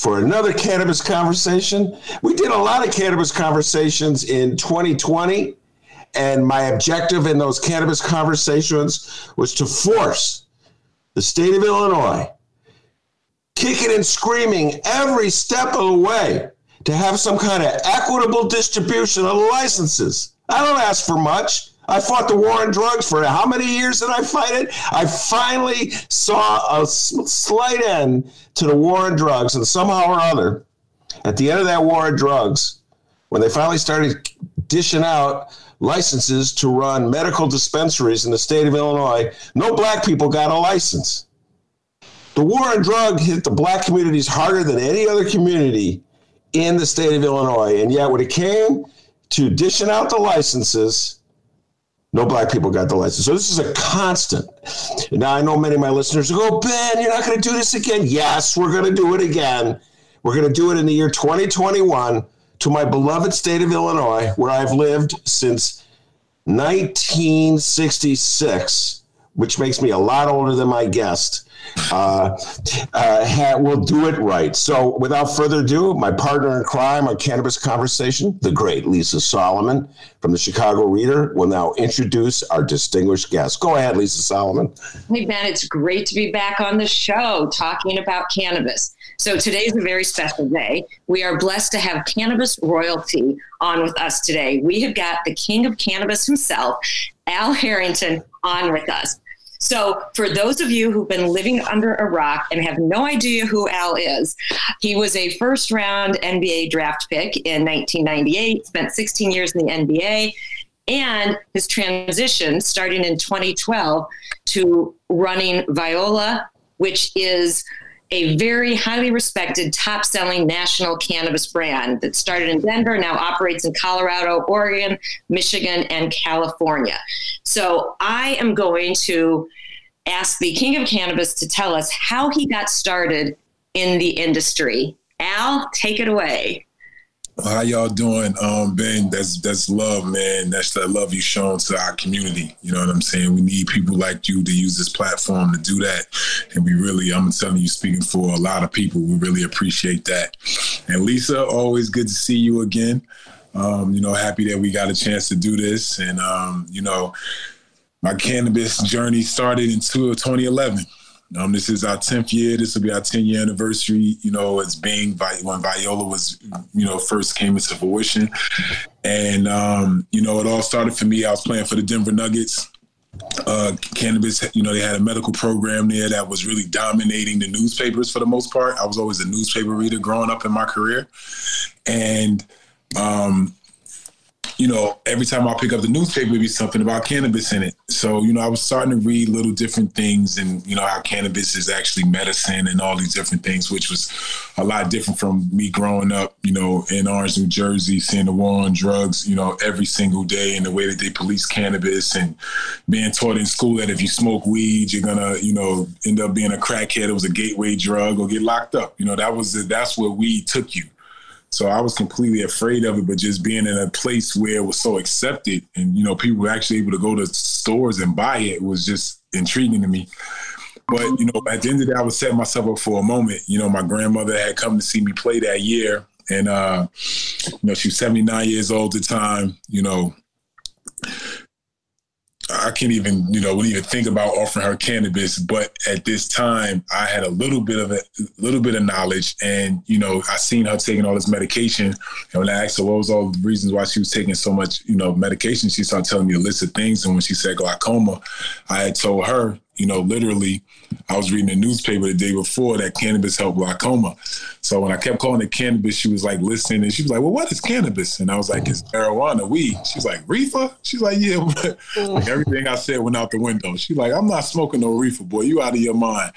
for another cannabis conversation. We did a lot of cannabis conversations in 2020, and my objective in those cannabis conversations was to force the state of Illinois, kicking and screaming every step of the way, to have some kind of equitable distribution of licenses. I don't ask for much. I fought the war on drugs for how many years did I fight it? I finally saw a slight end to the war on drugs, and somehow or other, at the end of that war on drugs, when they finally started dishing out licenses to run medical dispensaries in the state of Illinois, no black people got a license. The war on drug hit the black communities harder than any other community in the state of Illinois. And yet, when it came to dishing out the licenses, no black people got the license. So this is a constant. Now I know many of my listeners go, Ben, you're not going to do this again. Yes, we're going to do it again. We're going to do it in the year 2021 to my beloved state of Illinois, where I've lived since 1966, which makes me a lot older than my guest uh, uh, we'll do it right. So, without further ado, my partner in crime on Cannabis Conversation, the great Lisa Solomon from the Chicago Reader, will now introduce our distinguished guest. Go ahead, Lisa Solomon. Hey, Ben, it's great to be back on the show talking about cannabis. So, today's a very special day. We are blessed to have cannabis royalty on with us today. We have got the king of cannabis himself, Al Harrington, on with us. So, for those of you who've been living under a rock and have no idea who Al is, he was a first round NBA draft pick in 1998, spent 16 years in the NBA, and his transition starting in 2012 to running Viola, which is a very highly respected, top selling national cannabis brand that started in Denver, now operates in Colorado, Oregon, Michigan, and California. So I am going to ask the king of cannabis to tell us how he got started in the industry. Al, take it away. How y'all doing, um, Ben? That's that's love, man. That's the love you shown to our community. You know what I'm saying? We need people like you to use this platform to do that, and we really, I'm telling you, speaking for a lot of people, we really appreciate that. And Lisa, always good to see you again. Um, you know, happy that we got a chance to do this, and um, you know, my cannabis journey started in 2011. Um, this is our 10th year. This will be our 10 year anniversary, you know, as being when Viola was, you know, first came into fruition. And, um, you know, it all started for me. I was playing for the Denver Nuggets. Uh, cannabis, you know, they had a medical program there that was really dominating the newspapers for the most part. I was always a newspaper reader growing up in my career. And, um, you know, every time I pick up the newspaper, it'd be something about cannabis in it. So, you know, I was starting to read little different things and, you know, how cannabis is actually medicine and all these different things, which was a lot different from me growing up, you know, in Orange, New Jersey, seeing the war on drugs, you know, every single day and the way that they police cannabis and being taught in school that if you smoke weed, you're gonna, you know, end up being a crackhead. It was a gateway drug or get locked up. You know, that was, the, that's where weed took you so I was completely afraid of it, but just being in a place where it was so accepted and, you know, people were actually able to go to stores and buy it was just intriguing to me. But, you know, at the end of the day, I was setting myself up for a moment. You know, my grandmother had come to see me play that year. And, uh, you know, she was 79 years old at the time, you know, I can't even, you know, wouldn't even think about offering her cannabis. But at this time, I had a little bit of a little bit of knowledge, and you know, I seen her taking all this medication. And when I asked her what was all the reasons why she was taking so much, you know, medication, she started telling me a list of things. And when she said glaucoma, I had told her, you know, literally, I was reading a newspaper the day before that cannabis helped glaucoma. So when I kept calling it cannabis, she was like listening and she was like, Well, what is cannabis? And I was like, It's marijuana, weed. She's like, Reefer? She's like, Yeah. like mm. everything I said went out the window. She's like, I'm not smoking no reefer, boy. You out of your mind.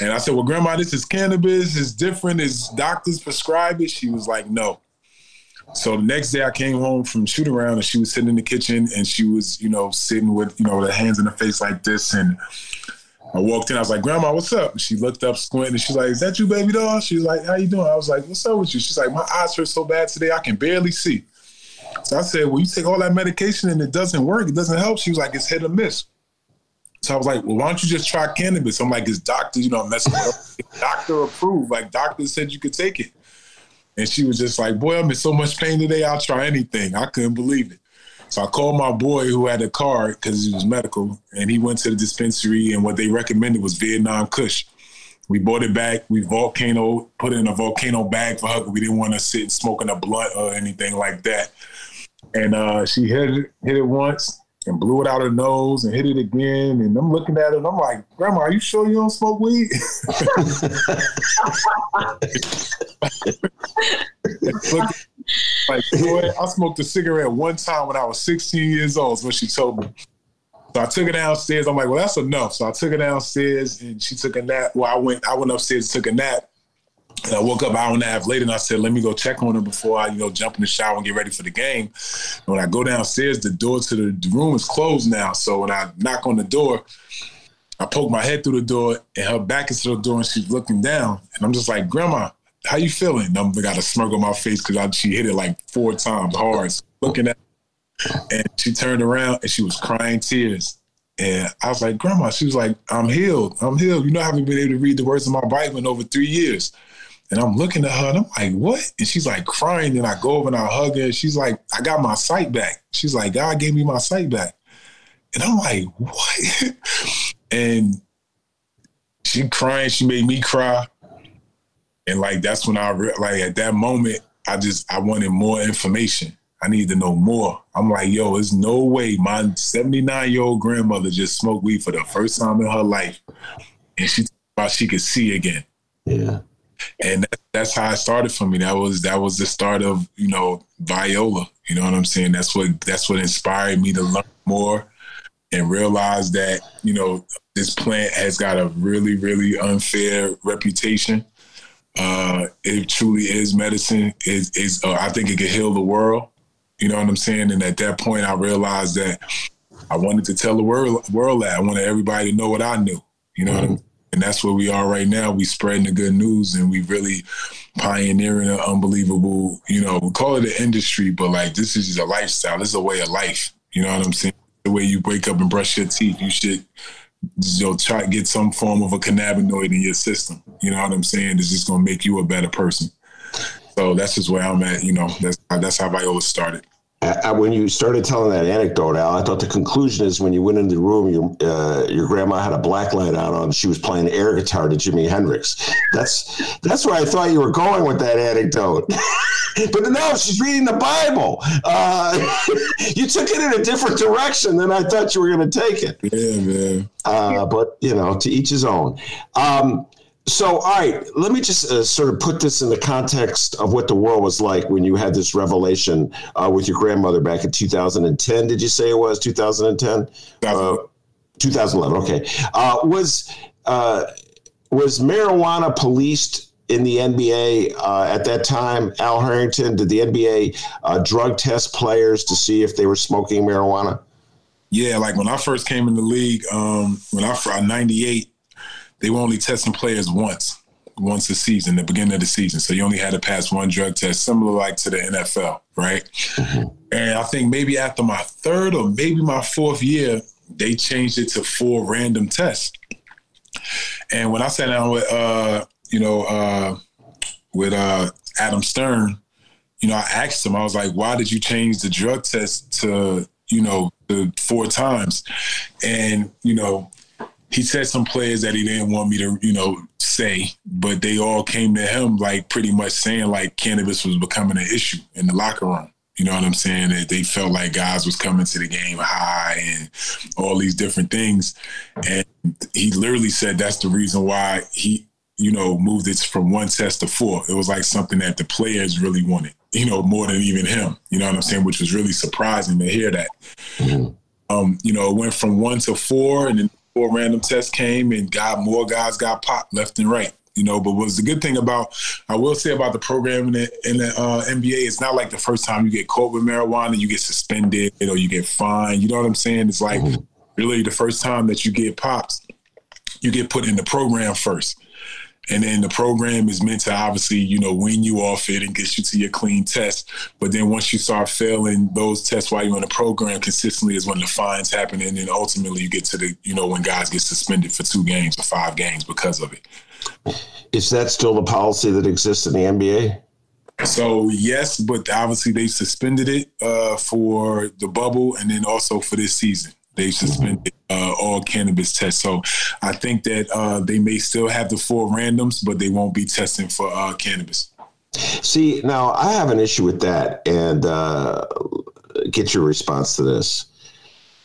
And I said, Well, grandma, this is cannabis. It's different. Is doctors prescribe it? She was like, No. So the next day I came home from shoot around and she was sitting in the kitchen and she was, you know, sitting with, you know, her hands in her face like this. And I walked in, I was like, Grandma, what's up? And she looked up, squinting, and she's like, Is that you, baby doll? She's like, How you doing? I was like, What's up with you? She's like, My eyes hurt so bad today, I can barely see. So I said, Well, you take all that medication and it doesn't work, it doesn't help. She was like, It's hit or miss. So I was like, Well, why don't you just try cannabis? I'm like, It's doctor, you know, messing up. doctor approved. Like doctor said you could take it. And she was just like, Boy, I'm in so much pain today, I'll try anything. I couldn't believe it. So I called my boy who had a card because he was medical, and he went to the dispensary, and what they recommended was Vietnam Kush. We bought it back. We volcano put it in a volcano bag for her. We didn't want to sit smoking a blunt or anything like that. And uh, she hit it, hit it once and blew it out her nose and hit it again. And I'm looking at it and I'm like, Grandma, are you sure you don't smoke weed? like, I smoked a cigarette one time when I was 16 years old, is what she told me. So I took her downstairs. I'm like, well, that's enough. So I took her downstairs and she took a nap. Well, I went, I went upstairs, and took a nap. And I woke up an hour and a half later and I said, let me go check on her before I, you know, jump in the shower and get ready for the game. And when I go downstairs, the door to the room is closed now. So when I knock on the door, I poke my head through the door and her back is to the door and she's looking down. And I'm just like, Grandma, how you feeling? And I'm got a smirk on my face because she hit it like four times hard. So looking at and she turned around and she was crying tears. And I was like, Grandma, she was like, I'm healed. I'm healed. You know, I haven't been able to read the words of my Bible in over three years. And I'm looking at her and I'm like, what? And she's like crying. And I go over and I hug her. She's like, I got my sight back. She's like, God gave me my sight back. And I'm like, what? and she crying. She made me cry. And like, that's when I, re- like, at that moment, I just, I wanted more information. I need to know more. I'm like, yo, there's no way my 79 year old grandmother just smoked weed for the first time in her life. And she thought she could see again. Yeah and that's how it started for me. That was that was the start of you know Viola. You know what I'm saying? That's what that's what inspired me to learn more and realize that you know this plant has got a really really unfair reputation. Uh, it truly is medicine. Is uh, I think it can heal the world. You know what I'm saying? And at that point, I realized that I wanted to tell the world world that I wanted everybody to know what I knew. You know mm-hmm. what I'm and that's where we are right now. We spreading the good news and we really pioneering an unbelievable, you know, we call it an industry, but like this is just a lifestyle. This is a way of life. You know what I'm saying? The way you wake up and brush your teeth, you should you know, try to get some form of a cannabinoid in your system. You know what I'm saying? It's just gonna make you a better person. So that's just where I'm at. You know, that's that's how Viola started. I, when you started telling that anecdote, Al, I thought the conclusion is when you went into the room, your uh, your grandma had a black light on, and she was playing air guitar to Jimi Hendrix. That's that's where I thought you were going with that anecdote. but no, she's reading the Bible. Uh, you took it in a different direction than I thought you were going to take it. Yeah, man. Uh, but you know, to each his own. Um, so, all right, let me just uh, sort of put this in the context of what the world was like when you had this revelation uh, with your grandmother back in 2010. Did you say it was 2010? Uh, 2011. Okay. Uh, was uh, was marijuana policed in the NBA uh, at that time? Al Harrington, did the NBA drug test players to see if they were smoking marijuana? Yeah, like when I first came in the league, um, when I '98 they were only testing players once, once a season, the beginning of the season. So you only had to pass one drug test, similar like to the NFL, right? Mm-hmm. And I think maybe after my third or maybe my fourth year, they changed it to four random tests. And when I sat down with, uh, you know, uh, with uh, Adam Stern, you know, I asked him, I was like, why did you change the drug test to you know, the four times. And, you know, he said some players that he didn't want me to, you know, say, but they all came to him like pretty much saying like cannabis was becoming an issue in the locker room. You know what I'm saying? That they felt like guys was coming to the game high and all these different things. And he literally said that's the reason why he, you know, moved it from one test to four. It was like something that the players really wanted, you know, more than even him. You know what I'm saying? Which was really surprising to hear that. Mm-hmm. Um, you know, it went from one to four, and then four random tests came, and got more guys got popped left and right. You know, but what's the good thing about I will say about the program in the, in the uh, NBA, it's not like the first time you get caught with marijuana, you get suspended or you get fined. You know what I'm saying? It's like mm-hmm. really the first time that you get popped, you get put in the program first. And then the program is meant to obviously, you know, wean you off it and get you to your clean test. But then once you start failing those tests while you're in the program consistently is when the fines happen. And then ultimately you get to the, you know, when guys get suspended for two games or five games because of it. Is that still the policy that exists in the NBA? So yes, but obviously they suspended it uh, for the bubble and then also for this season. They suspended uh, all cannabis tests. So I think that uh, they may still have the four randoms, but they won't be testing for uh, cannabis. See, now I have an issue with that, and uh, get your response to this.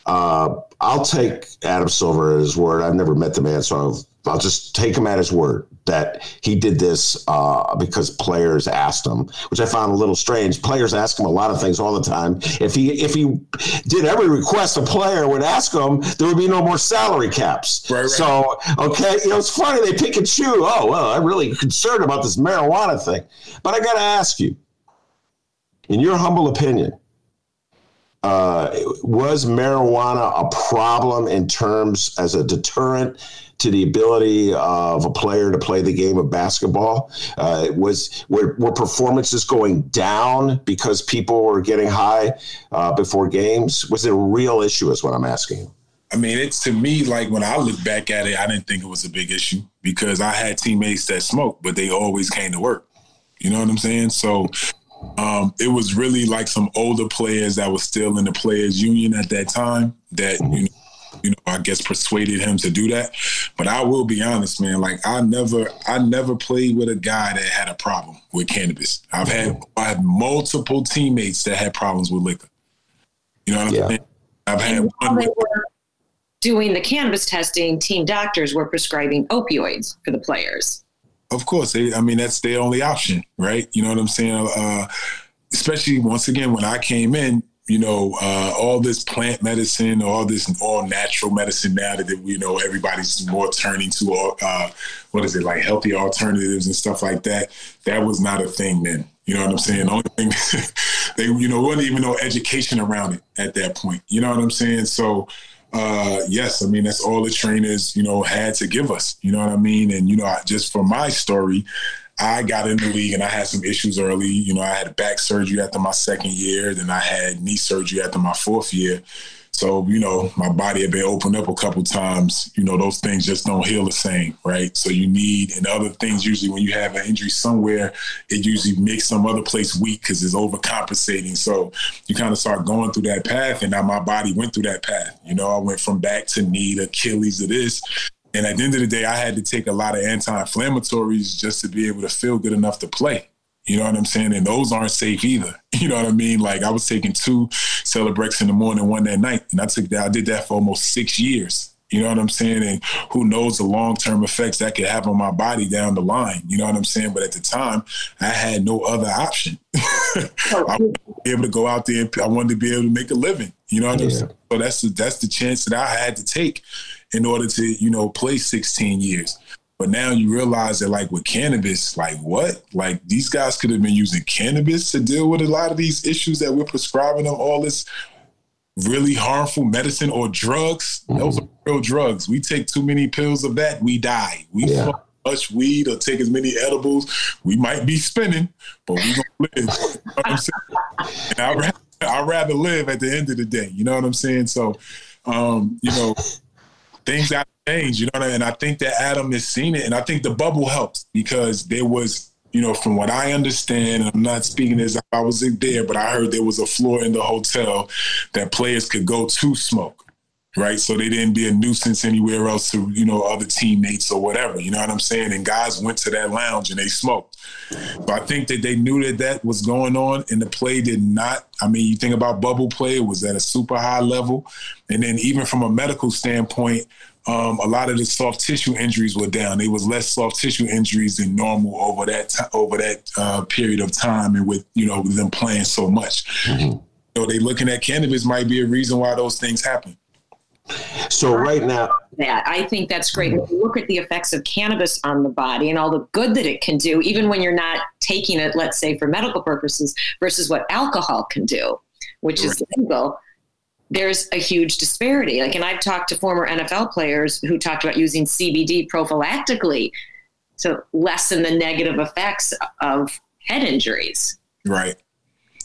Uh, I'll take Adam Silver at his word. I've never met the man, so I'll, just take him at his word that he did this uh, because players asked him, which I found a little strange. Players ask him a lot of things all the time. If he if he did every request a player would ask him, there would be no more salary caps. Right, right. So okay, you know it's funny they pick and choose. Oh well, I'm really concerned about this marijuana thing, but I got to ask you, in your humble opinion. Uh, was marijuana a problem in terms as a deterrent to the ability of a player to play the game of basketball? Uh, was were, were, performances going down because people were getting high uh, before games? Was it a real issue? Is what I'm asking. I mean, it's to me like when I look back at it, I didn't think it was a big issue because I had teammates that smoked, but they always came to work. You know what I'm saying? So um, it was really like some older players that were still in the players union at that time that you know you know, I guess persuaded him to do that. But I will be honest, man. Like I never, I never played with a guy that had a problem with cannabis. I've had, I have multiple teammates that had problems with liquor. You know what. I'm saying? I've had one. doing the cannabis testing, team doctors were prescribing opioids for the players. Of course, they, I mean that's their only option, right? You know what I'm saying? Uh, especially once again when I came in, you know, uh, all this plant medicine, all this all natural medicine now that you know everybody's more turning to, uh, what is it like healthy alternatives and stuff like that. That was not a thing then. You know what I'm saying? The only thing they, you know, wasn't even no education around it at that point. You know what I'm saying? So, uh, yes, I mean that's all the trainers, you know, had to give us. You know what I mean? And you know, just for my story, I got in the league and I had some issues early. You know, I had back surgery after my second year, then I had knee surgery after my fourth year. So, you know, my body had been opened up a couple times. You know, those things just don't heal the same, right? So you need, and other things usually when you have an injury somewhere, it usually makes some other place weak because it's overcompensating. So you kind of start going through that path. And now my body went through that path. You know, I went from back to knee to Achilles to this. And at the end of the day, I had to take a lot of anti-inflammatories just to be able to feel good enough to play. You know what I'm saying? And those aren't safe either. You know what I mean? Like I was taking two Celebrex in the morning, one that night, and I took that. I did that for almost six years. You know what I'm saying? And who knows the long term effects that could have on my body down the line. You know what I'm saying? But at the time, I had no other option. I wanted to be able to go out there and I wanted to be able to make a living. You know what yeah. I'm saying? So that's the, that's the chance that I had to take in order to, you know, play 16 years. But now you realize that, like with cannabis, like what? Like these guys could have been using cannabis to deal with a lot of these issues that we're prescribing them all this really harmful medicine or drugs. Mm-hmm. Those are real drugs. We take too many pills of that, we die. We yeah. much weed or take as many edibles, we might be spinning, but we gonna live. you know what I'm saying? And I'd rather, I'd rather live at the end of the day. You know what I'm saying? So, um, you know things to change, you know. I mean? And I think that Adam has seen it, and I think the bubble helps because there was you know, from what I understand, I'm not speaking as I wasn't there, but I heard there was a floor in the hotel that players could go to smoke right? So they didn't be a nuisance anywhere else to, you know, other teammates or whatever. You know what I'm saying? And guys went to that lounge and they smoked. But I think that they knew that that was going on, and the play did not. I mean, you think about bubble play; it was at a super high level, and then even from a medical standpoint. Um, a lot of the soft tissue injuries were down. There was less soft tissue injuries than normal over that t- over that uh, period of time, and with you know them playing so much. Mm-hmm. So they looking at cannabis might be a reason why those things happen. So right now, that I think that's great. When you look at the effects of cannabis on the body and all the good that it can do, even when you're not taking it, let's say for medical purposes, versus what alcohol can do, which right. is legal. There's a huge disparity. Like, and I've talked to former NFL players who talked about using CBD prophylactically to lessen the negative effects of head injuries. Right.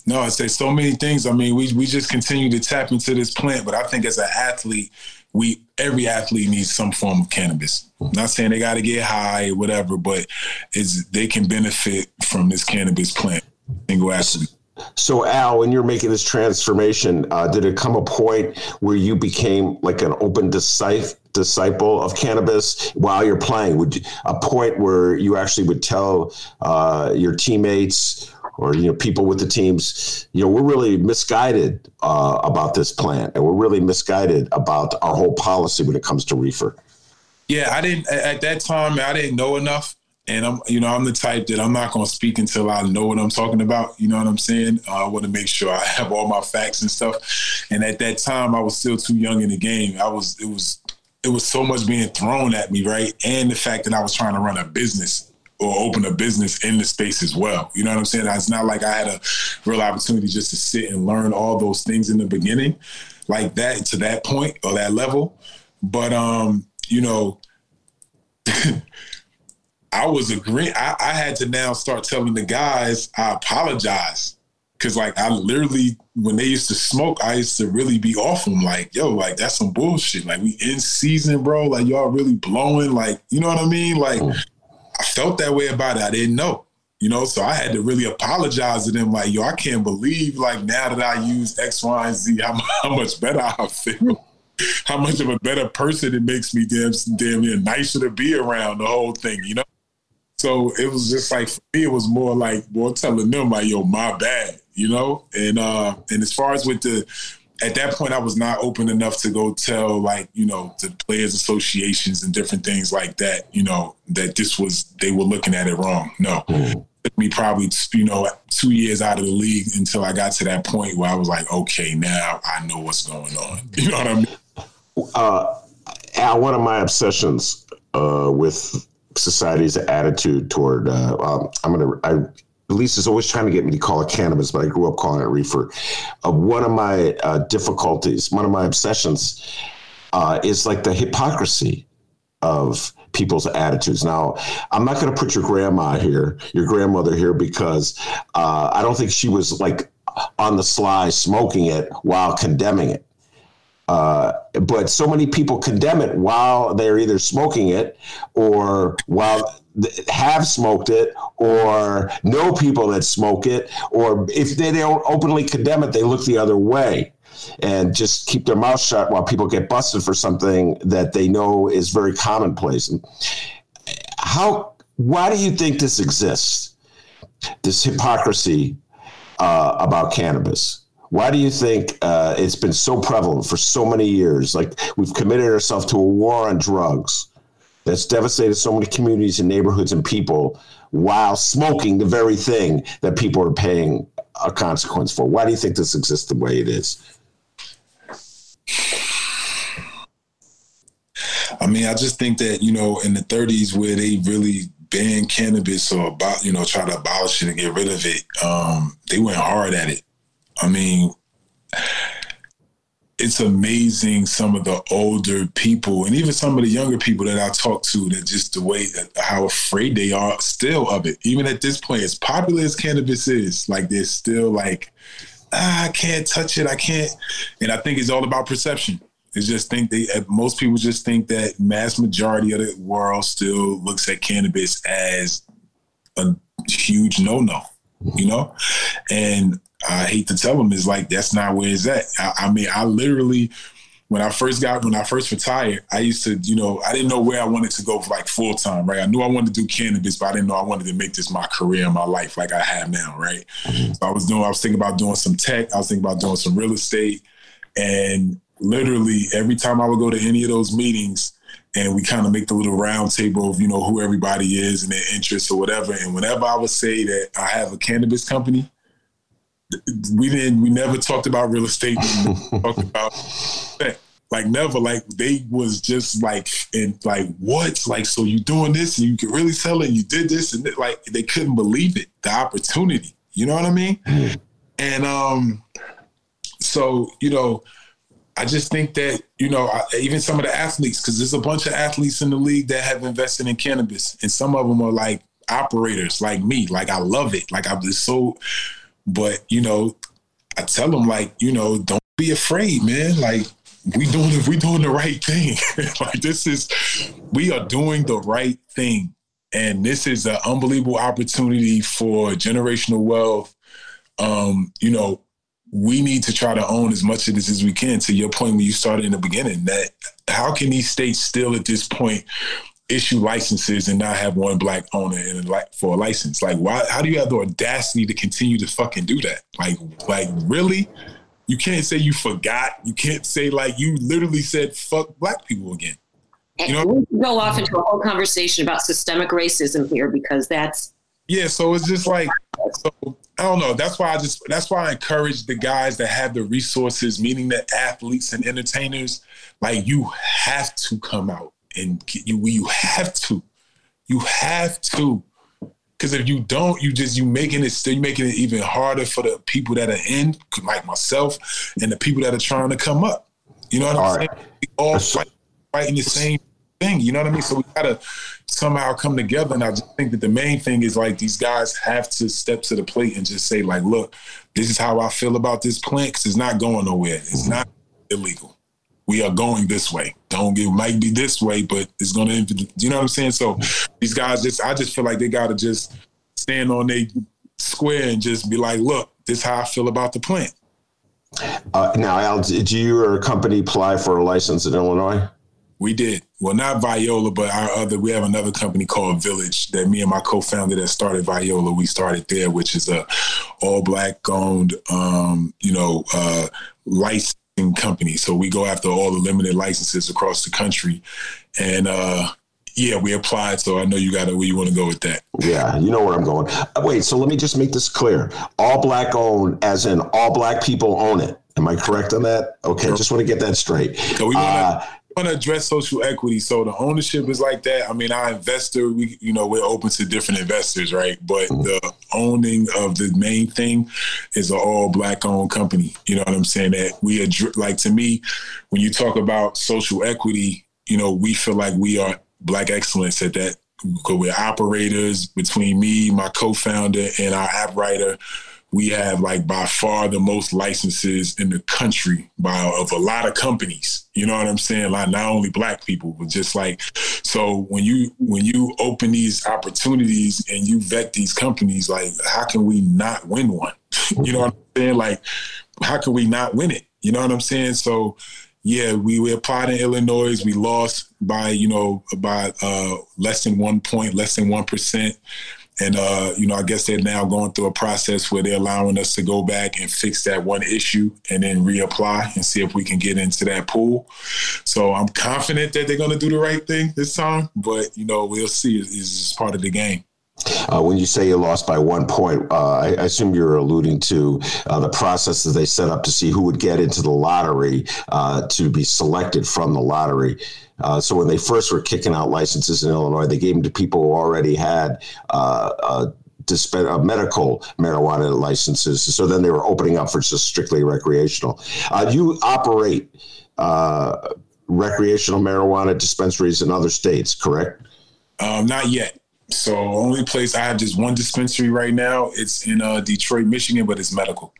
No, I say so many things. I mean, we we just continue to tap into this plant, but I think as an athlete, we every athlete needs some form of cannabis. I'm not saying they got to get high or whatever, but it's they can benefit from this cannabis plant. Single athlete. So, Al, when you're making this transformation, uh, did it come a point where you became like an open disciple disciple of cannabis while you're playing? Would you, a point where you actually would tell uh, your teammates or you know people with the teams you know we're really misguided uh, about this plant and we're really misguided about our whole policy when it comes to reefer yeah i didn't at that time i didn't know enough and i'm you know i'm the type that i'm not going to speak until i know what i'm talking about you know what i'm saying uh, i want to make sure i have all my facts and stuff and at that time i was still too young in the game i was it was it was so much being thrown at me right and the fact that i was trying to run a business or open a business in the space as well. You know what I'm saying? It's not like I had a real opportunity just to sit and learn all those things in the beginning, like that to that point or that level. But um, you know, I was agreeing. I, I had to now start telling the guys I apologize because like I literally when they used to smoke, I used to really be off them. Like, yo, like that's some bullshit. Like we in season, bro. Like y'all really blowing. Like, you know what I mean? Like mm. I felt that way about it. I didn't know, you know, so I had to really apologize to them. Like, yo, I can't believe, like, now that I use X, Y, and Z, how, how much better I feel. How much of a better person it makes me damn, damn near nicer to be around the whole thing, you know? So it was just like for me, it was more like more telling them like, yo, my bad, you know? And uh and as far as with the at that point I was not open enough to go tell like, you know, the players associations and different things like that, you know, that this was they were looking at it wrong. No. Mm-hmm. It took me probably you know, two years out of the league until I got to that point where I was like, okay, now I know what's going on. You know what I mean? Uh, one of my obsessions uh, with society's attitude toward uh, I'm gonna I Lisa's always trying to get me to call it cannabis, but I grew up calling it reefer. Uh, one of my uh, difficulties, one of my obsessions, uh, is like the hypocrisy of people's attitudes. Now, I'm not going to put your grandma here, your grandmother here, because uh, I don't think she was like on the sly smoking it while condemning it. Uh, but so many people condemn it while they're either smoking it or while have smoked it or know people that smoke it, or if they don't openly condemn it, they look the other way and just keep their mouth shut while people get busted for something that they know is very commonplace. And how? Why do you think this exists? This hypocrisy uh, about cannabis. Why do you think uh, it's been so prevalent for so many years? Like we've committed ourselves to a war on drugs that's devastated so many communities and neighborhoods and people while smoking the very thing that people are paying a consequence for. Why do you think this exists the way it is? I mean, I just think that, you know, in the 30s where they really banned cannabis or about, you know, try to abolish it and get rid of it, um, they went hard at it. I mean, it's amazing some of the older people and even some of the younger people that I talk to that just the way that how afraid they are still of it. Even at this point, as popular as cannabis is, like they're still like, ah, I can't touch it. I can't. And I think it's all about perception. It's just think they most people just think that mass majority of the world still looks at cannabis as a huge no no, you know? And I hate to tell them, is like, that's not where it's at. I, I mean, I literally, when I first got when I first retired, I used to, you know, I didn't know where I wanted to go for like full time, right? I knew I wanted to do cannabis, but I didn't know I wanted to make this my career my life like I have now, right? Mm-hmm. So I was doing, I was thinking about doing some tech, I was thinking about doing some real estate, and literally every time I would go to any of those meetings, and we kind of make the little round table of you know who everybody is and their interests or whatever. And whenever I would say that I have a cannabis company, we didn't we never talked about real estate. talked about like never like they was just like and like what? Like so you doing this and you can really sell it and you did this and like they couldn't believe it the opportunity. You know what I mean? And um so you know I just think that you know even some of the athletes because there's a bunch of athletes in the league that have invested in cannabis and some of them are like operators like me. Like I love it. Like I'm just so but you know, I tell them like, you know, don't be afraid, man. Like we doing we doing the right thing. like this is we are doing the right thing. And this is an unbelievable opportunity for generational wealth. Um, you know, we need to try to own as much of this as we can. To your point when you started in the beginning, that how can these states still at this point issue licenses and not have one black owner and like for a license. Like, why? How do you have the audacity to continue to fucking do that? Like, like really? You can't say you forgot. You can't say like you literally said fuck black people again. You know, we can go off into a whole conversation about systemic racism here because that's yeah. So it's just like so. I don't know. That's why I just that's why I encourage the guys that have the resources, meaning the athletes and entertainers. Like you have to come out and you you have to, you have to, because if you don't, you just you making it still you making it even harder for the people that are in, like myself, and the people that are trying to come up. You know what I'm saying? We all fight, fighting the same thing. You know what I mean? So we gotta somehow come together. And I just think that the main thing is like these guys have to step to the plate and just say like, look, this is how I feel about this plant because it's not going nowhere. It's mm-hmm. not illegal we are going this way. Don't get might be this way, but it's gonna you know what I'm saying? So these guys just I just feel like they gotta just stand on their square and just be like, look, this is how I feel about the plant. Uh, now, Al, did you or a company apply for a license in Illinois? We did. Well, not Viola, but our other. We have another company called Village that me and my co-founder that started Viola. We started there, which is a all black owned, um, you know, uh, license company. So we go after all the limited licenses across the country. And uh, yeah, we applied. So I know you got to where you want to go with that. Yeah, you know where I'm going. Uh, wait, so let me just make this clear. All black owned, as in all black people own it. Am I correct on that? Okay, just want to get that straight. So we want to uh, want to address social equity. So the ownership is like that. I mean, our investor, we you know, we're open to different investors, right? But mm-hmm. the owning of the main thing is an all black owned company. You know what I'm saying? That we are like to me, when you talk about social equity, you know, we feel like we are black excellence at that. Because we're operators between me, my co-founder, and our app writer we have like by far the most licenses in the country by of a lot of companies. You know what I'm saying? Like not only black people, but just like so when you when you open these opportunities and you vet these companies, like how can we not win one? you know what I'm saying? Like how can we not win it? You know what I'm saying? So yeah, we, we applied in Illinois. We lost by, you know, by uh, less than one point, less than one percent. And uh, you know, I guess they're now going through a process where they're allowing us to go back and fix that one issue and then reapply and see if we can get into that pool. So I'm confident that they're going to do the right thing this time, but you know, we'll see. It's part of the game. Uh, when you say you lost by one point, uh, I, I, assume you're alluding to uh, the that they set up to see who would get into the lottery uh, to be selected from the lottery. Uh, so when they first were kicking out licenses in Illinois, they gave them to people who already had uh, disp- uh, medical marijuana licenses. So then they were opening up for just strictly recreational. Uh, you operate uh, recreational marijuana dispensaries in other states, correct? Um, not yet. So only place I have just one dispensary right now. It's in uh, Detroit, Michigan, but it's medical.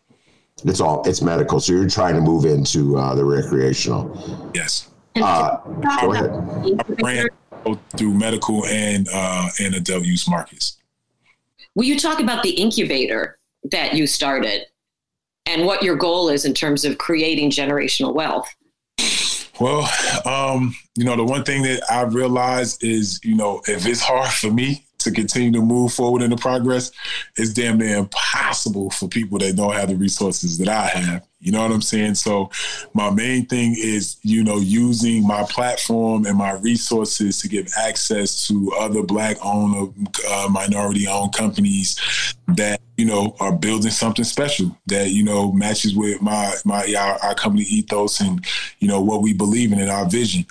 It's all it's medical. So you're trying to move into uh, the recreational. Yes. Uh, go ahead. Brand through medical and uh, and adult use markets. Will you talk about the incubator that you started and what your goal is in terms of creating generational wealth? Well, um, you know, the one thing that I realized is, you know, if it's hard for me to continue to move forward in the progress, it's damn near impossible for people that don't have the resources that I have. You know what I'm saying? So my main thing is, you know, using my platform and my resources to give access to other black owned, uh, minority owned companies that, you know, are building something special that, you know, matches with my, my, our, our company ethos and, you know, what we believe in and our vision.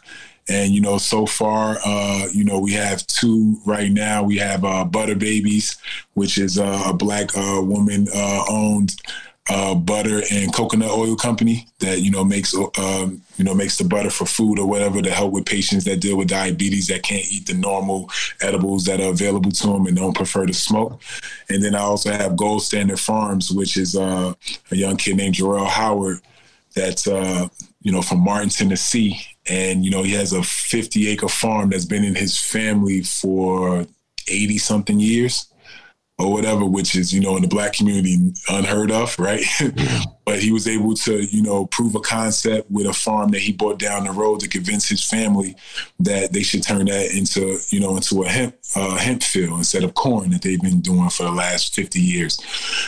And you know, so far, uh, you know, we have two right now. We have uh, Butter Babies, which is uh, a black uh, woman uh, owned uh, butter and coconut oil company that you know makes um, you know makes the butter for food or whatever to help with patients that deal with diabetes that can't eat the normal edibles that are available to them and don't prefer to smoke. And then I also have Gold Standard Farms, which is uh, a young kid named Jarrell Howard that's uh, you know from Martin, Tennessee, and you know he has a 50 acre farm that's been in his family for 80 something years or whatever, which is, you know, in the black community unheard of, right? but he was able to, you know, prove a concept with a farm that he bought down the road to convince his family that they should turn that into, you know, into a hemp uh, hemp field instead of corn that they've been doing for the last 50 years.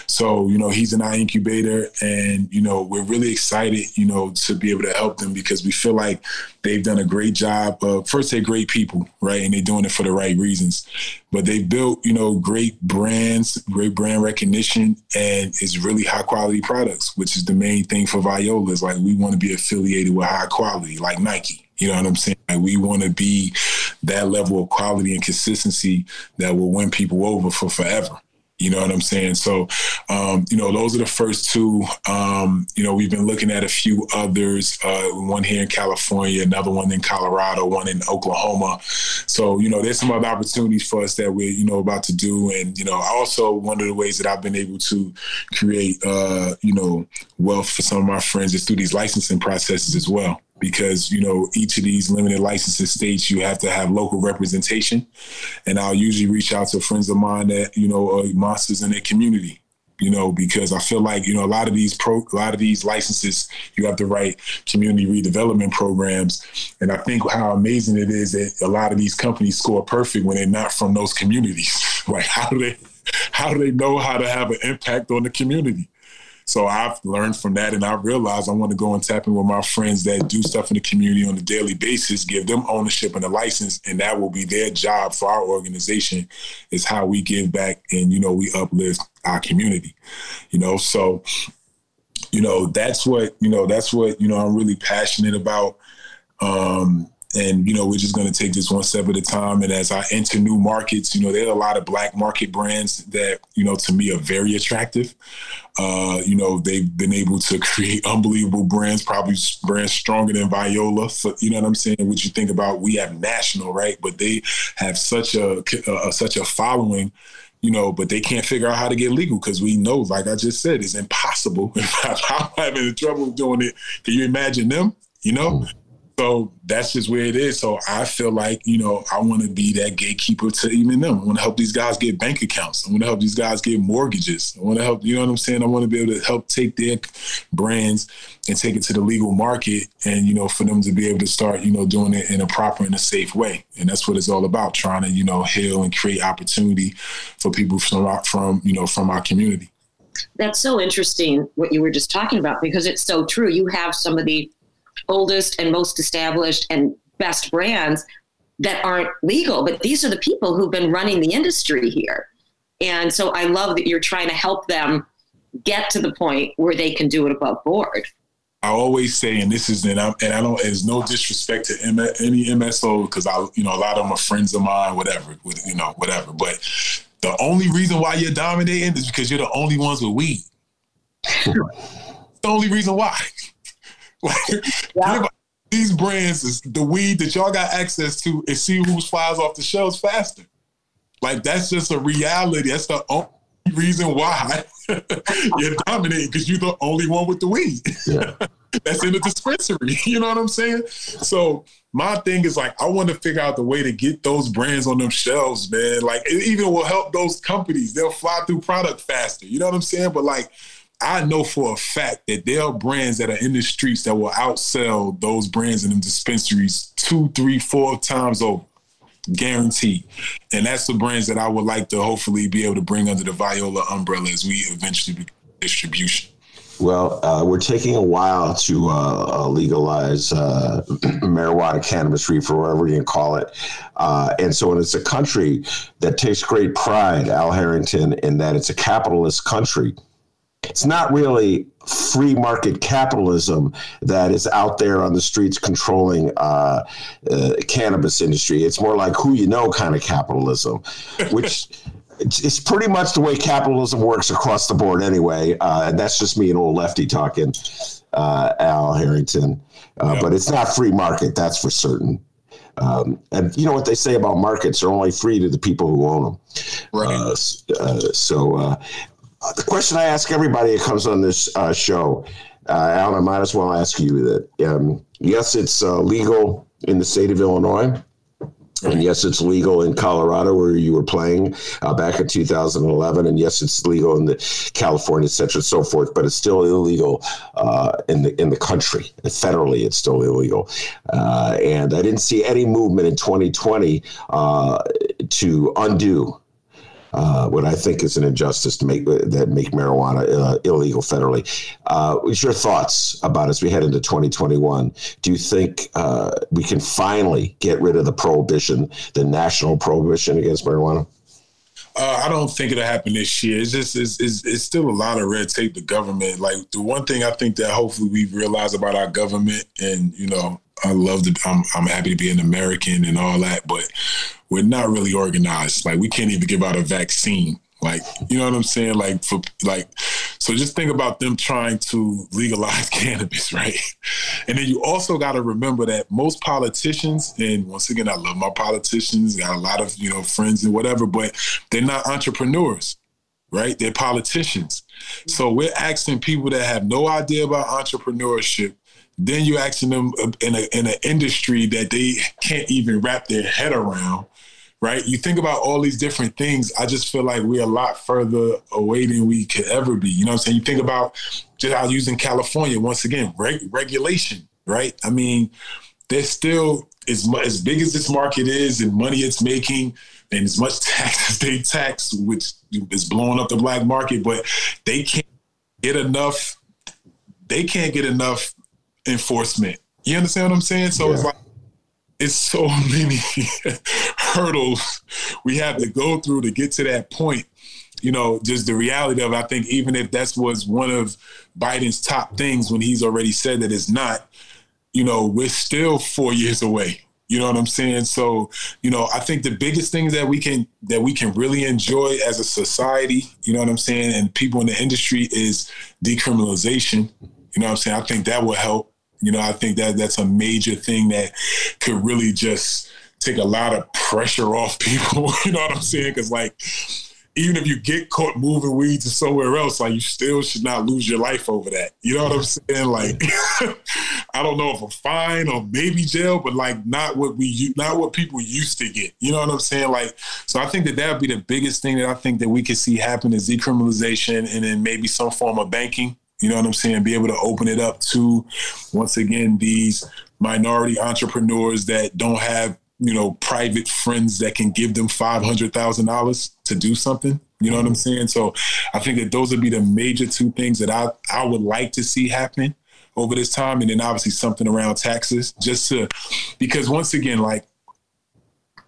So, you know, he's an eye incubator and, you know, we're really excited, you know, to be able to help them because we feel like they've done a great job. Of, first, they're great people, right? And they're doing it for the right reasons. But they built, you know, great brands, great brand recognition, and it's really high quality products, which is the main thing for Viola. Is like we want to be affiliated with high quality, like Nike. You know what I'm saying? Like we want to be that level of quality and consistency that will win people over for forever. You know what I'm saying? So, um, you know, those are the first two. Um, you know, we've been looking at a few others, uh, one here in California, another one in Colorado, one in Oklahoma. So, you know, there's some other opportunities for us that we're, you know, about to do. And, you know, also one of the ways that I've been able to create, uh, you know, wealth for some of my friends is through these licensing processes as well because you know each of these limited licenses states you have to have local representation. And i'll usually reach out to friends of mine that you know are monsters in their community you know because i feel like you know a lot of these pro a lot of these licenses you have to write community redevelopment programs. And i think how amazing it is that a lot of these companies score perfect when they're not from those communities. Like how do they how do they know how to have an impact on the community so I've learned from that, and I realized I want to go and tap in with my friends that do stuff in the community on a daily basis, give them ownership and a license, and that will be their job for our organization. Is how we give back and you know we uplift our community. You know, so you know that's what you know that's what you know I'm really passionate about. Um, and you know we're just going to take this one step at a time and as i enter new markets you know there are a lot of black market brands that you know to me are very attractive uh, you know they've been able to create unbelievable brands probably brands stronger than viola so, you know what i'm saying what you think about we have national right but they have such a, a such a following you know, but they can't figure out how to get legal because we know, like I just said, it's impossible. I'm having trouble doing it. Can you imagine them? You know, mm. So that's just where it is. So I feel like, you know, I want to be that gatekeeper to even them. I want to help these guys get bank accounts. I want to help these guys get mortgages. I want to help, you know what I'm saying? I want to be able to help take their brands and take it to the legal market and, you know, for them to be able to start, you know, doing it in a proper and a safe way. And that's what it's all about, trying to, you know, heal and create opportunity for people from, our, from you know, from our community. That's so interesting what you were just talking about because it's so true. You have some of the oldest and most established and best brands that aren't legal, but these are the people who've been running the industry here. And so I love that you're trying to help them get to the point where they can do it above board. I always say, and this is, and I, and I don't, there's no disrespect to M- any MSO because I, you know, a lot of them are friends of mine, whatever, with, you know, whatever. But the only reason why you're dominating is because you're the only ones with weed. the only reason why. Like, these brands is the weed that y'all got access to and see who flies off the shelves faster. Like that's just a reality. That's the only reason why you're dominating because you're the only one with the weed. Yeah. that's in the dispensary. You know what I'm saying? So my thing is like I want to figure out the way to get those brands on them shelves, man. Like it even will help those companies. They'll fly through product faster. You know what I'm saying? But like I know for a fact that there are brands that are in the streets that will outsell those brands in them dispensaries two, three, four times over. Guaranteed. And that's the brands that I would like to hopefully be able to bring under the Viola umbrella as we eventually distribution. Well, uh, we're taking a while to uh, uh legalize uh, marijuana, cannabis, reefer, whatever you can call it. Uh, and so, it's a country that takes great pride, Al Harrington, in that it's a capitalist country it's not really free market capitalism that is out there on the streets controlling uh, uh, cannabis industry. It's more like who you know kind of capitalism, which it's pretty much the way capitalism works across the board anyway. Uh, and that's just me, an old lefty talking, uh, Al Harrington. Uh, yep. But it's not free market, that's for certain. Um, and you know what they say about markets are only free to the people who own them. Right. Uh, uh, so uh, the question I ask everybody that comes on this uh, show, uh, Alan, I might as well ask you that. Um, yes, it's uh, legal in the state of Illinois. And yes, it's legal in Colorado where you were playing uh, back in 2011. And yes, it's legal in the California, et cetera, and so forth. But it's still illegal uh, in the in the country. Federally, it's still illegal. Uh, and I didn't see any movement in 2020 uh, to undo uh, what I think is an injustice to make that make marijuana uh, illegal federally. Uh, what's your thoughts about as we head into 2021? Do you think uh, we can finally get rid of the prohibition, the national prohibition against marijuana? Uh, I don't think it'll happen this year. It's just it's, it's, it's, still a lot of red tape. The government, like the one thing I think that hopefully we've realized about our government, and you know, I love to. I'm I'm happy to be an American and all that, but we're not really organized. Like we can't even give out a vaccine. Like, you know what I'm saying? Like for like so just think about them trying to legalize cannabis, right? And then you also got to remember that most politicians, and once again, I love my politicians, got a lot of, you know, friends and whatever, but they're not entrepreneurs, right? They're politicians. So we're asking people that have no idea about entrepreneurship then you're asking them uh, in a in an industry that they can't even wrap their head around right? You think about all these different things. I just feel like we're a lot further away than we could ever be. You know what I'm saying? You think about just how using California once again, reg- regulation, right? I mean, there's still as as big as this market is and money it's making, and as much tax as they tax, which is blowing up the black market, but they can't get enough. They can't get enough enforcement. You understand what I'm saying? So yeah. it's like it's so many hurdles we have to go through to get to that point. You know, just the reality of I think even if that was one of Biden's top things when he's already said that it's not, you know, we're still four years away. You know what I'm saying? So, you know, I think the biggest things that we can that we can really enjoy as a society, you know what I'm saying, and people in the industry is decriminalization. You know what I'm saying? I think that will help. You know, I think that that's a major thing that could really just take a lot of pressure off people. you know what I'm saying? Because like, even if you get caught moving weed to somewhere else, like you still should not lose your life over that. You know what I'm saying? Like, I don't know if a fine or maybe jail, but like not what we not what people used to get. You know what I'm saying? Like, so I think that that would be the biggest thing that I think that we could see happen is decriminalization and then maybe some form of banking. You know what I'm saying? Be able to open it up to, once again, these minority entrepreneurs that don't have, you know, private friends that can give them $500,000 to do something. You know what I'm saying? So I think that those would be the major two things that I, I would like to see happen over this time. And then obviously something around taxes just to, because once again, like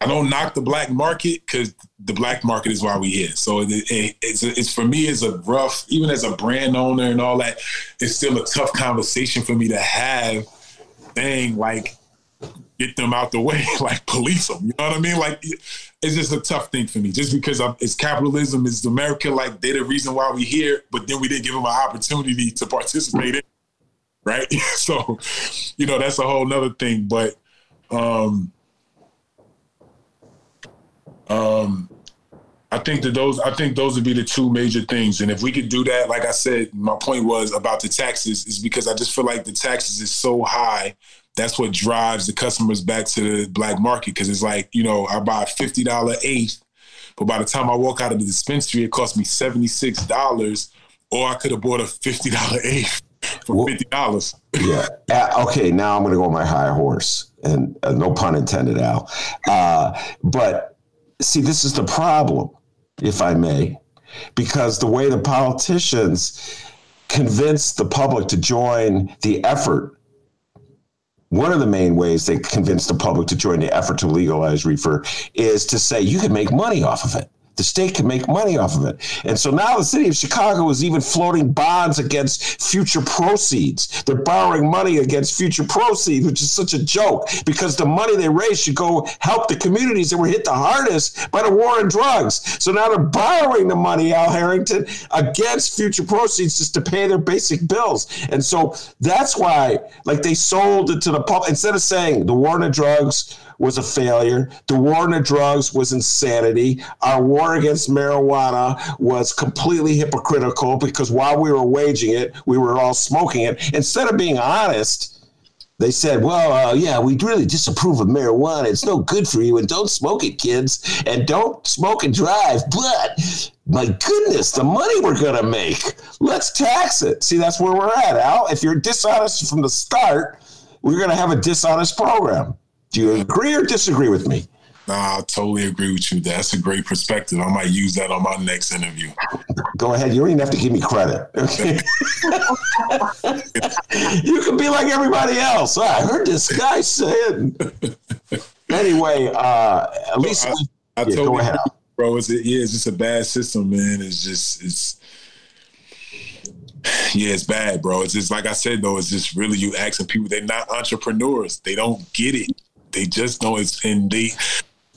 I don't knock the black market because the black market is why we here. So it, it, it's it's for me as a rough, even as a brand owner and all that, it's still a tough conversation for me to have. Thing like get them out the way, like police them. You know what I mean? Like it's just a tough thing for me, just because I'm, it's capitalism, it's America. Like they're the reason why we here, but then we didn't give them an opportunity to participate in. Right? so, you know, that's a whole nother thing. But um um, I think that those I think those would be the two major things. And if we could do that, like I said, my point was about the taxes is because I just feel like the taxes is so high. That's what drives the customers back to the black market. Cause it's like, you know, I buy a fifty dollar eighth, but by the time I walk out of the dispensary, it cost me $76, or I could have bought a fifty dollar eighth for fifty dollars. yeah. Uh, okay. Now I'm going to go on my high horse, and uh, no pun intended, Al. Uh, but see, this is the problem, if I may, because the way the politicians convince the public to join the effort. One of the main ways they convince the public to join the effort to legalize reefer is to say you can make money off of it the state can make money off of it. And so now the city of Chicago is even floating bonds against future proceeds. They're borrowing money against future proceeds, which is such a joke because the money they raise should go help the communities that were hit the hardest by the war on drugs. So now they're borrowing the money, Al Harrington, against future proceeds just to pay their basic bills. And so that's why, like, they sold it to the public instead of saying the war on drugs was a failure. The war on the drugs was insanity. Our war against marijuana was completely hypocritical because while we were waging it, we were all smoking it. Instead of being honest, they said, well, uh, yeah, we really disapprove of marijuana. It's no good for you, and don't smoke it, kids, and don't smoke and drive. But my goodness, the money we're going to make, let's tax it. See, that's where we're at, Al. If you're dishonest from the start, we're going to have a dishonest program. Do you agree or disagree with me? Nah, I totally agree with you. That's a great perspective. I might use that on my next interview. Go ahead. You don't even have to give me credit. Okay? you can be like everybody else. I heard this guy saying. Anyway, uh, at least I, I yeah, totally go ahead. Agree, bro. It's, yeah, it's just a bad system, man. It's just it's yeah, it's bad, bro. It's just like I said though. It's just really you asking people. They're not entrepreneurs. They don't get it. They just know it's and they.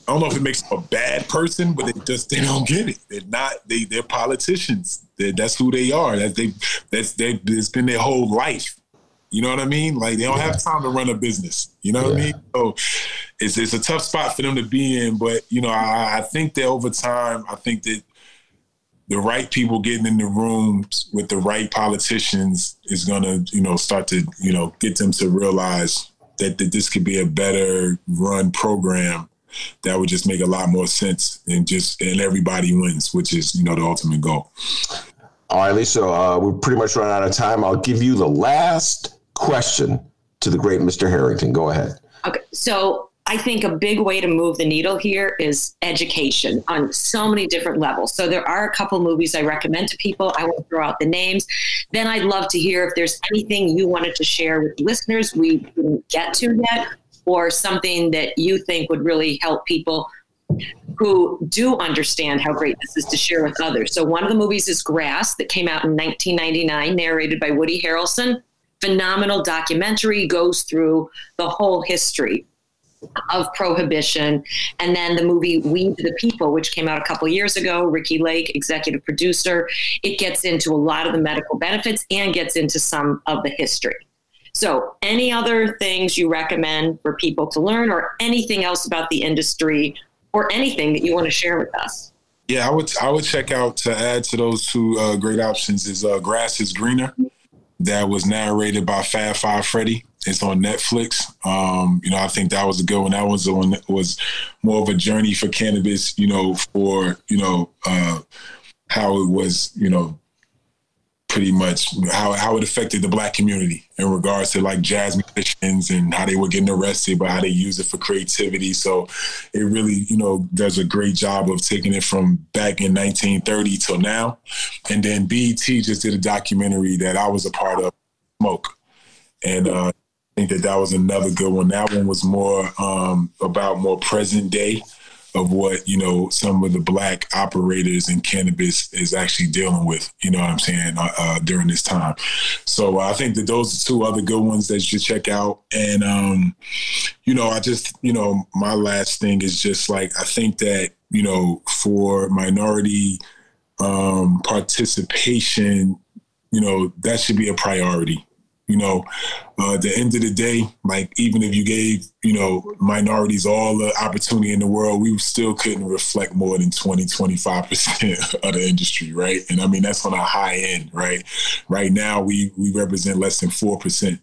I don't know if it makes them a bad person, but they just they don't get it. They're not. They they're politicians. They're, that's who they are. That they that's they. It's been their whole life. You know what I mean? Like they don't yeah. have time to run a business. You know what. I mean? So it's it's a tough spot for them to be in. But you know, I, I think that over time, I think that the right people getting in the rooms with the right politicians is going to, you know, start to, you know, get them to realize that, that this could be a better run program that would just make a lot more sense and just and everybody wins, which is you know the ultimate goal. All right, Lisa, uh, we're pretty much run out of time. I'll give you the last question to the great Mr. Harrington. Go ahead. Okay, so I think a big way to move the needle here is education on so many different levels. So there are a couple movies I recommend to people. I won't throw out the names. Then I'd love to hear if there's anything you wanted to share with listeners we didn't get to yet, or something that you think would really help people who do understand how great this is to share with others. So one of the movies is Grass that came out in 1999, narrated by Woody Harrelson. Phenomenal documentary goes through the whole history of prohibition. And then the movie We the People, which came out a couple years ago, Ricki Lake, executive producer, it gets into a lot of the medical benefits and gets into some of the history. So, any other things you recommend for people to learn, or anything else about the industry, or anything that you want to share with us? Yeah, I would I would check out to add to those two uh, great options is uh, Grass is Greener, that was narrated by Fab Five Freddy. It's on Netflix. Um, you know, I think that was a good one. That was one was more of a journey for cannabis. You know, for you know uh, how it was. You know, pretty much how how it affected the black community in regards to like jazz musicians and how they were getting arrested, but how they use it for creativity. So it really, you know, does a great job of taking it from back in 1930 till now. And then BET just did a documentary that I was a part of, Smoke, and uh, think that that was another good one. That one was more um, about more present day of what you know some of the black operators in cannabis is actually dealing with. You know what I'm saying uh, uh, during this time. So I think that those are two other good ones that you should check out. And um, you know, I just you know my last thing is just like I think that you know for minority um, participation, you know that should be a priority you know, uh, at the end of the day, like even if you gave, you know, minorities all the opportunity in the world, we still couldn't reflect more than 20, 25% of the industry, right? And I mean, that's on a high end, right? Right now, we, we represent less than 4%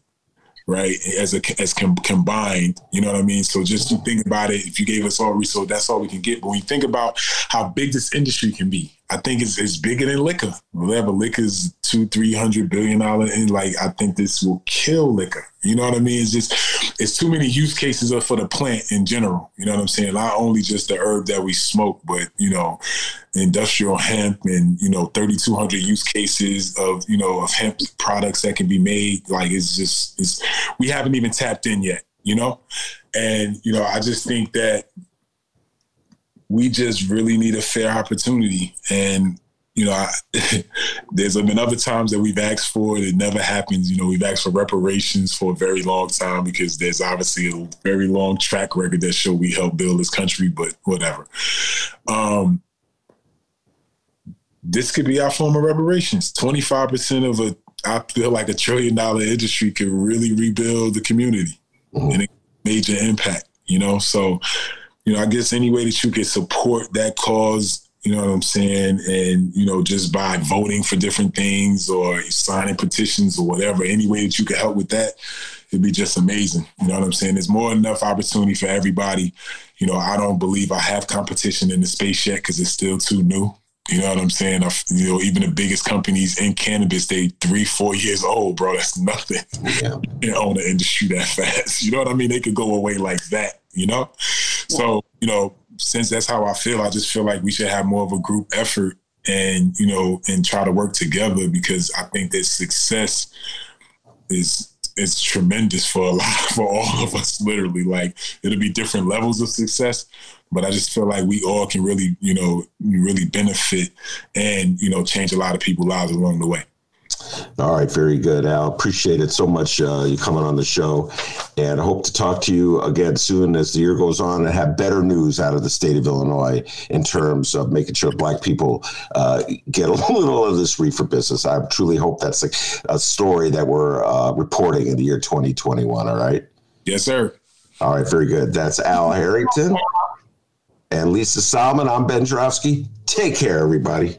right? As a as com- combined, you know what I mean. So just to think about it, if you gave us all resources, that's all we can get. But when you think about how big this industry can be, I think it's, it's bigger than liquor. Whatever liquor is two, three hundred billion dollar, and like I think this will kill liquor. You know what I mean? It's just it's too many use cases for the plant in general. You know what I'm saying? Not only just the herb that we smoke, but you know, industrial hemp and you know 3,200 use cases of you know of hemp products that can be made. Like it's just it's we haven't even tapped in yet. You know, and you know I just think that we just really need a fair opportunity. And, you know, I, there's been other times that we've asked for it. It never happens. You know, we've asked for reparations for a very long time because there's obviously a very long track record that show we helped build this country, but whatever. Um, this could be our form of reparations. 25% of a, I feel like a trillion dollar industry could really rebuild the community mm-hmm. and a major impact, you know? So, you know, I guess any way that you can support that cause, you know what I'm saying, and you know, just by voting for different things or signing petitions or whatever, any way that you can help with that, it'd be just amazing. You know what I'm saying? There's more than enough opportunity for everybody. You know, I don't believe I have competition in the space yet because it's still too new. You know what I'm saying? I, you know, even the biggest companies in cannabis, they three, four years old, bro. That's nothing. Yeah. own the industry that fast. You know what I mean? They could go away like that. You know, so you know, since that's how I feel, I just feel like we should have more of a group effort and you know, and try to work together because I think that success is is tremendous for a lot for all of us. Literally, like it'll be different levels of success, but I just feel like we all can really, you know, really benefit and, you know, change a lot of people's lives along the way. All right, very good, Al. Appreciate it so much uh, you coming on the show, and I hope to talk to you again soon as the year goes on and have better news out of the state of Illinois in terms of making sure Black people uh, get a little of this reefer business. I truly hope that's a, a story that we're uh, reporting in the year 2021. All right. Yes, sir. All right, very good. That's Al Harrington and Lisa Solomon. I'm Ben Joravsky. Take care, everybody.